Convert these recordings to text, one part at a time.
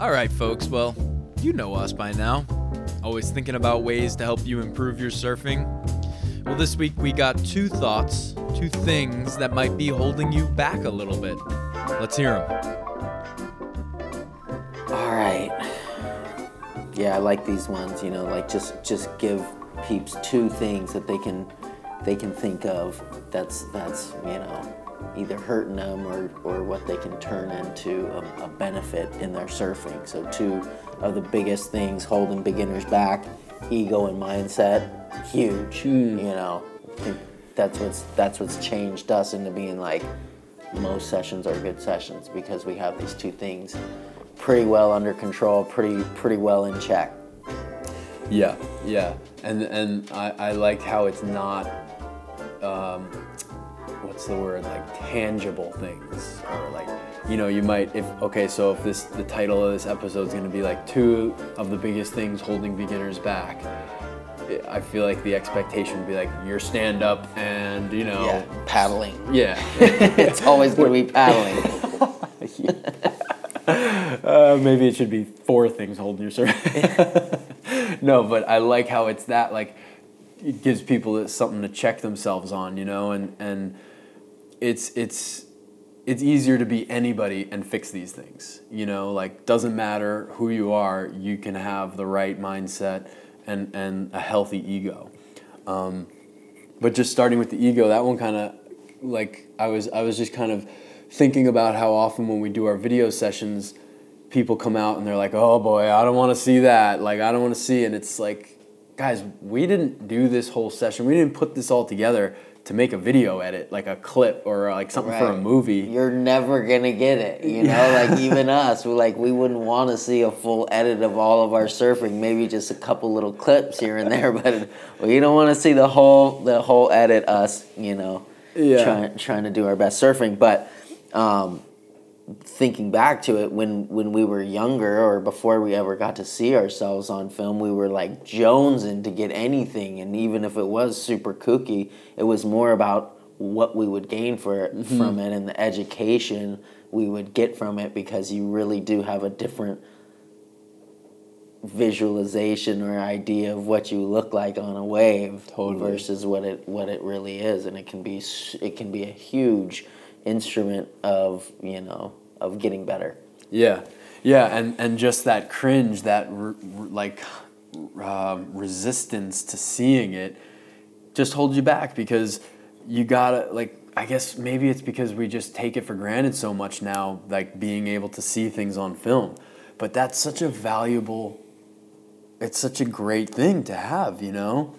All right, folks. Well, you know us by now. Always thinking about ways to help you improve your surfing. Well, this week we got two thoughts, two things that might be holding you back a little bit. Let's hear them. All right. Yeah, I like these ones. You know, like just just give peeps two things that they can they can think of. That's that's you know either hurting them or, or what they can turn into a, a benefit in their surfing. So two of the biggest things holding beginners back, ego and mindset, huge. You know, I think that's what's that's what's changed us into being like most sessions are good sessions because we have these two things pretty well under control, pretty pretty well in check. Yeah, yeah, and and I, I like how it's not, um, what's the word like tangible things or like you know you might if okay so if this the title of this episode is going to be like two of the biggest things holding beginners back. I feel like the expectation would be like your stand up and you know Yeah, paddling. yeah. it's always going to be paddling. Uh, maybe it should be four things holding your surf. no, but I like how it's that like it gives people something to check themselves on, you know, and and it's it's it's easier to be anybody and fix these things, you know, like doesn't matter who you are, you can have the right mindset and and a healthy ego. Um, but just starting with the ego, that one kind of like I was I was just kind of thinking about how often when we do our video sessions, people come out and they're like, "Oh boy, I don't want to see that." Like I don't want to see, and it's like, guys, we didn't do this whole session. We didn't put this all together to make a video edit, like a clip or like something for a movie. You're never gonna get it, you know. Like even us, we like we wouldn't want to see a full edit of all of our surfing. Maybe just a couple little clips here and there, but we don't want to see the whole the whole edit. Us, you know, Yeah. trying trying to do our best surfing. But um, thinking back to it, when when we were younger or before we ever got to see ourselves on film, we were like jonesing to get anything, and even if it was super kooky, it was more about what we would gain for it, mm-hmm. from it and the education we would get from it because you really do have a different visualization or idea of what you look like on a wave Totally. versus what it what it really is. And it can be it can be a huge instrument of you know of getting better Yeah, yeah, and and just that cringe, that like um, resistance to seeing it, just holds you back because you gotta like. I guess maybe it's because we just take it for granted so much now, like being able to see things on film. But that's such a valuable. It's such a great thing to have, you know,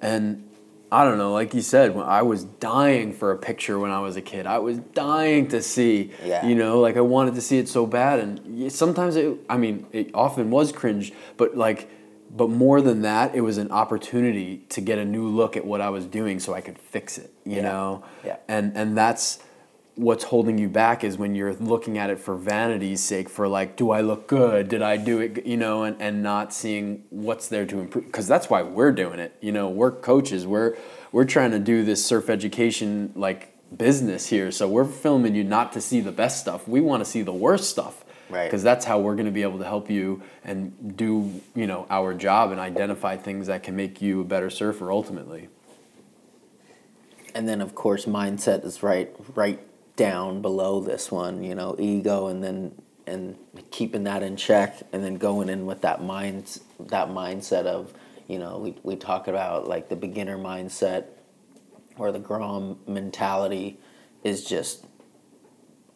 and I don't know, like you said, when I was dying for a picture when I was a kid. I was dying to see, Yeah. you know, like I wanted to see it so bad, and sometimes it. I mean, it often was cringe, but like, but more than that, it was an opportunity to get a new look at what I was doing, so I could fix it. You Yeah. know, Yeah. and and that's what's holding you back is when you're looking at it for vanity's sake for like do i look good? Did i do it you know and, and not seeing what's there to improve because that's why we're doing it you know we're coaches we're we're trying to do this surf education like business here. So we're filming you not to see the best stuff. We want to see the worst stuff. Right. because that's how we're going to be able to help you and do you know our job and identify things that can make you a better surfer ultimately. And then of course mindset is right right down below this one you know ego and then and keeping that in check and then going in with that mind that mindset of you know we, we talk about like the beginner mindset or the grom mentality is just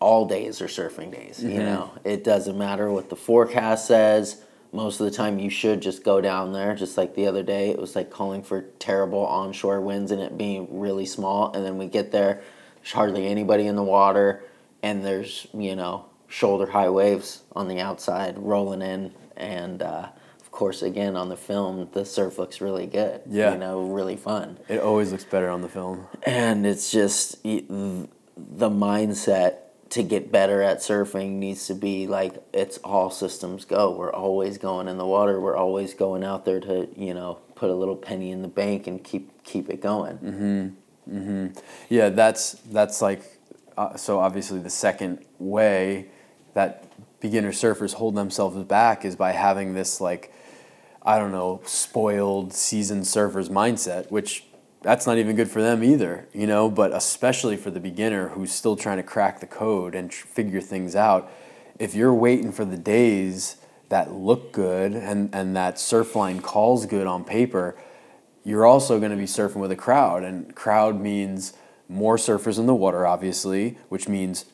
all days are surfing days you mm-hmm. know? It doesn't matter what the forecast says. Most of the time you should just go down there just like the other day. It was like calling for terrible onshore winds and it being really small and then we get there there's hardly anybody in the water and there's you know shoulder high waves on the outside rolling in and uh, of course again on the film the surf looks really good Yeah. you know really fun. It always looks better on the film. And it's just the mindset to get better at surfing needs to be like it's all systems go. We're always going in the water. We're always going out there to you know put a little penny in the bank and keep keep it going Yeah, that's that's like uh, so obviously the second way that beginner surfers hold themselves back is by having this like I don't know, spoiled seasoned surfers mindset, which that's not even good for them either, you know, but especially for the beginner who's still trying to crack the code and tr- figure things out. If you're waiting for the days that look good and, and that Surfline calls good on paper, you're also going to be surfing with a crowd. And crowd means more surfers in the water, obviously, which means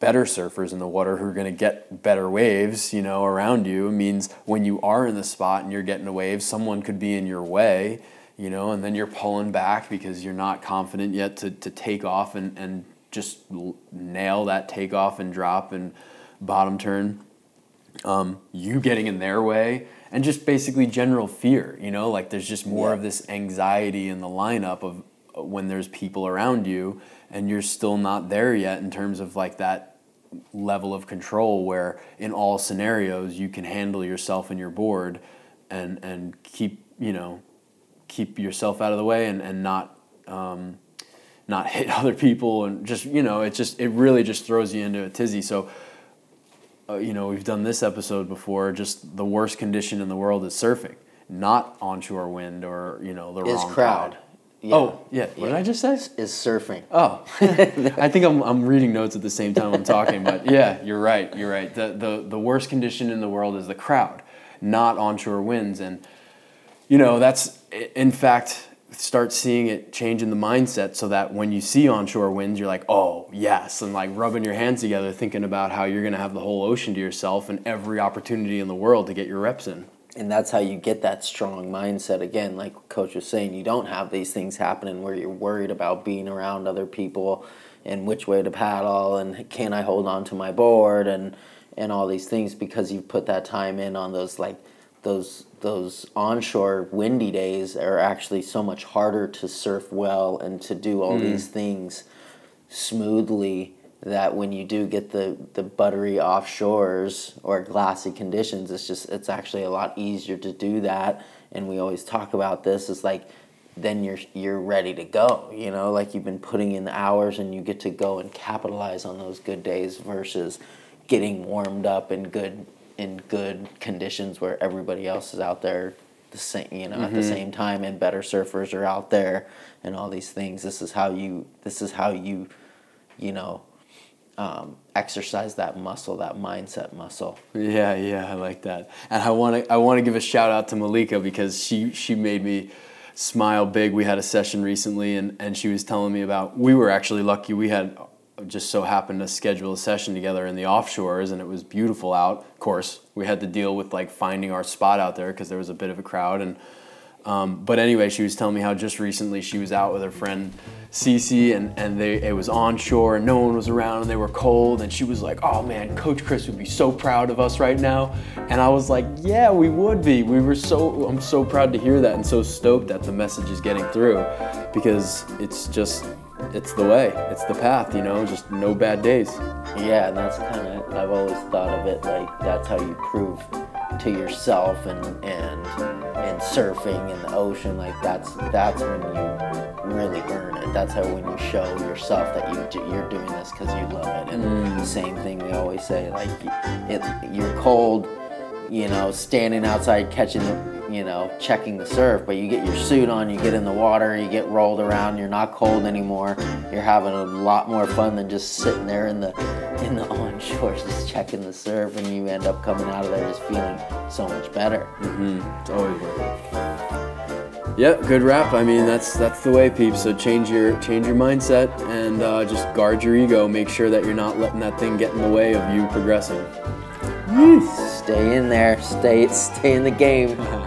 better surfers in the water who are going to get better waves, you know, around you. It means when you are in the spot and you're getting a wave, someone could be in your way, you know, and then you're pulling back because you're not confident yet to, to take off and, and just nail that takeoff and drop and bottom turn. Um, you getting in their way and just basically general fear, you know, like there's just more Yeah. of this anxiety in the lineup of uh, when there's people around you and you're still not there yet in terms of like that level of control where in all scenarios you can handle yourself and your board and and keep you know keep yourself out of the way and, and not um, not hit other people and just you know it just it really just throws you into a tizzy so uh, you know we've done this episode before just the worst condition in the world is surfing not onshore wind or you know the Is wrong crowd. Yeah. oh yeah what did i just say Is surfing. Oh, I think I'm, I'm reading notes at the same time I'm talking, but yeah, you're right. You're right. The, the, the worst condition in the world is the crowd, not onshore winds. And, you know, that's, in fact, start seeing it change in the mindset so that when you see onshore winds, you're like, oh, yes, and like rubbing your hands together, thinking about how you're going to have the whole ocean to yourself and every opportunity in the world to get your reps in. And that's how you get that strong mindset again, like Coach was saying. You don't have these things happening where you're worried about being around other people and which way to paddle and can I hold on to my board and and all these things because you've put that time in on those like those those onshore windy days are actually so much harder to surf well and to do all hmm. these things smoothly that when you do get the, the buttery offshores or glassy conditions, it's just it's actually a lot easier to do that. And we always talk about this is like then you're you're ready to go. You know, like you've been putting in the hours and you get to go and capitalize on those good days versus getting warmed up in good in good conditions where everybody else is out there the same you know at the same time and better surfers are out there and all these things this is how you this is how you you know um, exercise that muscle that mindset muscle Yeah, yeah, I like that. And I want to I want to give a shout out to Malika because she she made me smile big. We had a session recently and and she was telling me about we were actually lucky we had just so happened to schedule a session together in the offshores and it was beautiful out. Of course, we had to deal with like finding our spot out there because there was a bit of a crowd and um, but anyway, she was telling me how just recently she was out with her friend Cece, and, and they it was onshore and no one was around and they were cold, and she was like, "Oh man, Coach Chris would be so proud of us right now," and I was like, "Yeah, we would be. We were so I'm so proud to hear that and so stoked that the message is getting through, because it's just it's the way, it's the path, you know, just no bad days. yeah and that's kind of i've always thought of it like that's how you prove to yourself and and and surfing in the ocean like that's that's when you really earn it. That's how when you show yourself that you do, you're doing this because you love it. And the same thing we always say like it, you're cold you know standing outside catching the you know checking the surf but you get your suit on you get in the water you get rolled around you're not cold anymore you're having a lot more fun than just sitting there in the in the onshore just checking the surf and you end up coming out of there just feeling so much better Mm-hmm. It's always worth it. Yeah, good wrap. I mean, that's that's the way, peeps. So change your change your mindset and uh, just guard your ego. Make sure that you're not letting that thing get in the way of you progressing. stay in there stay stay in the game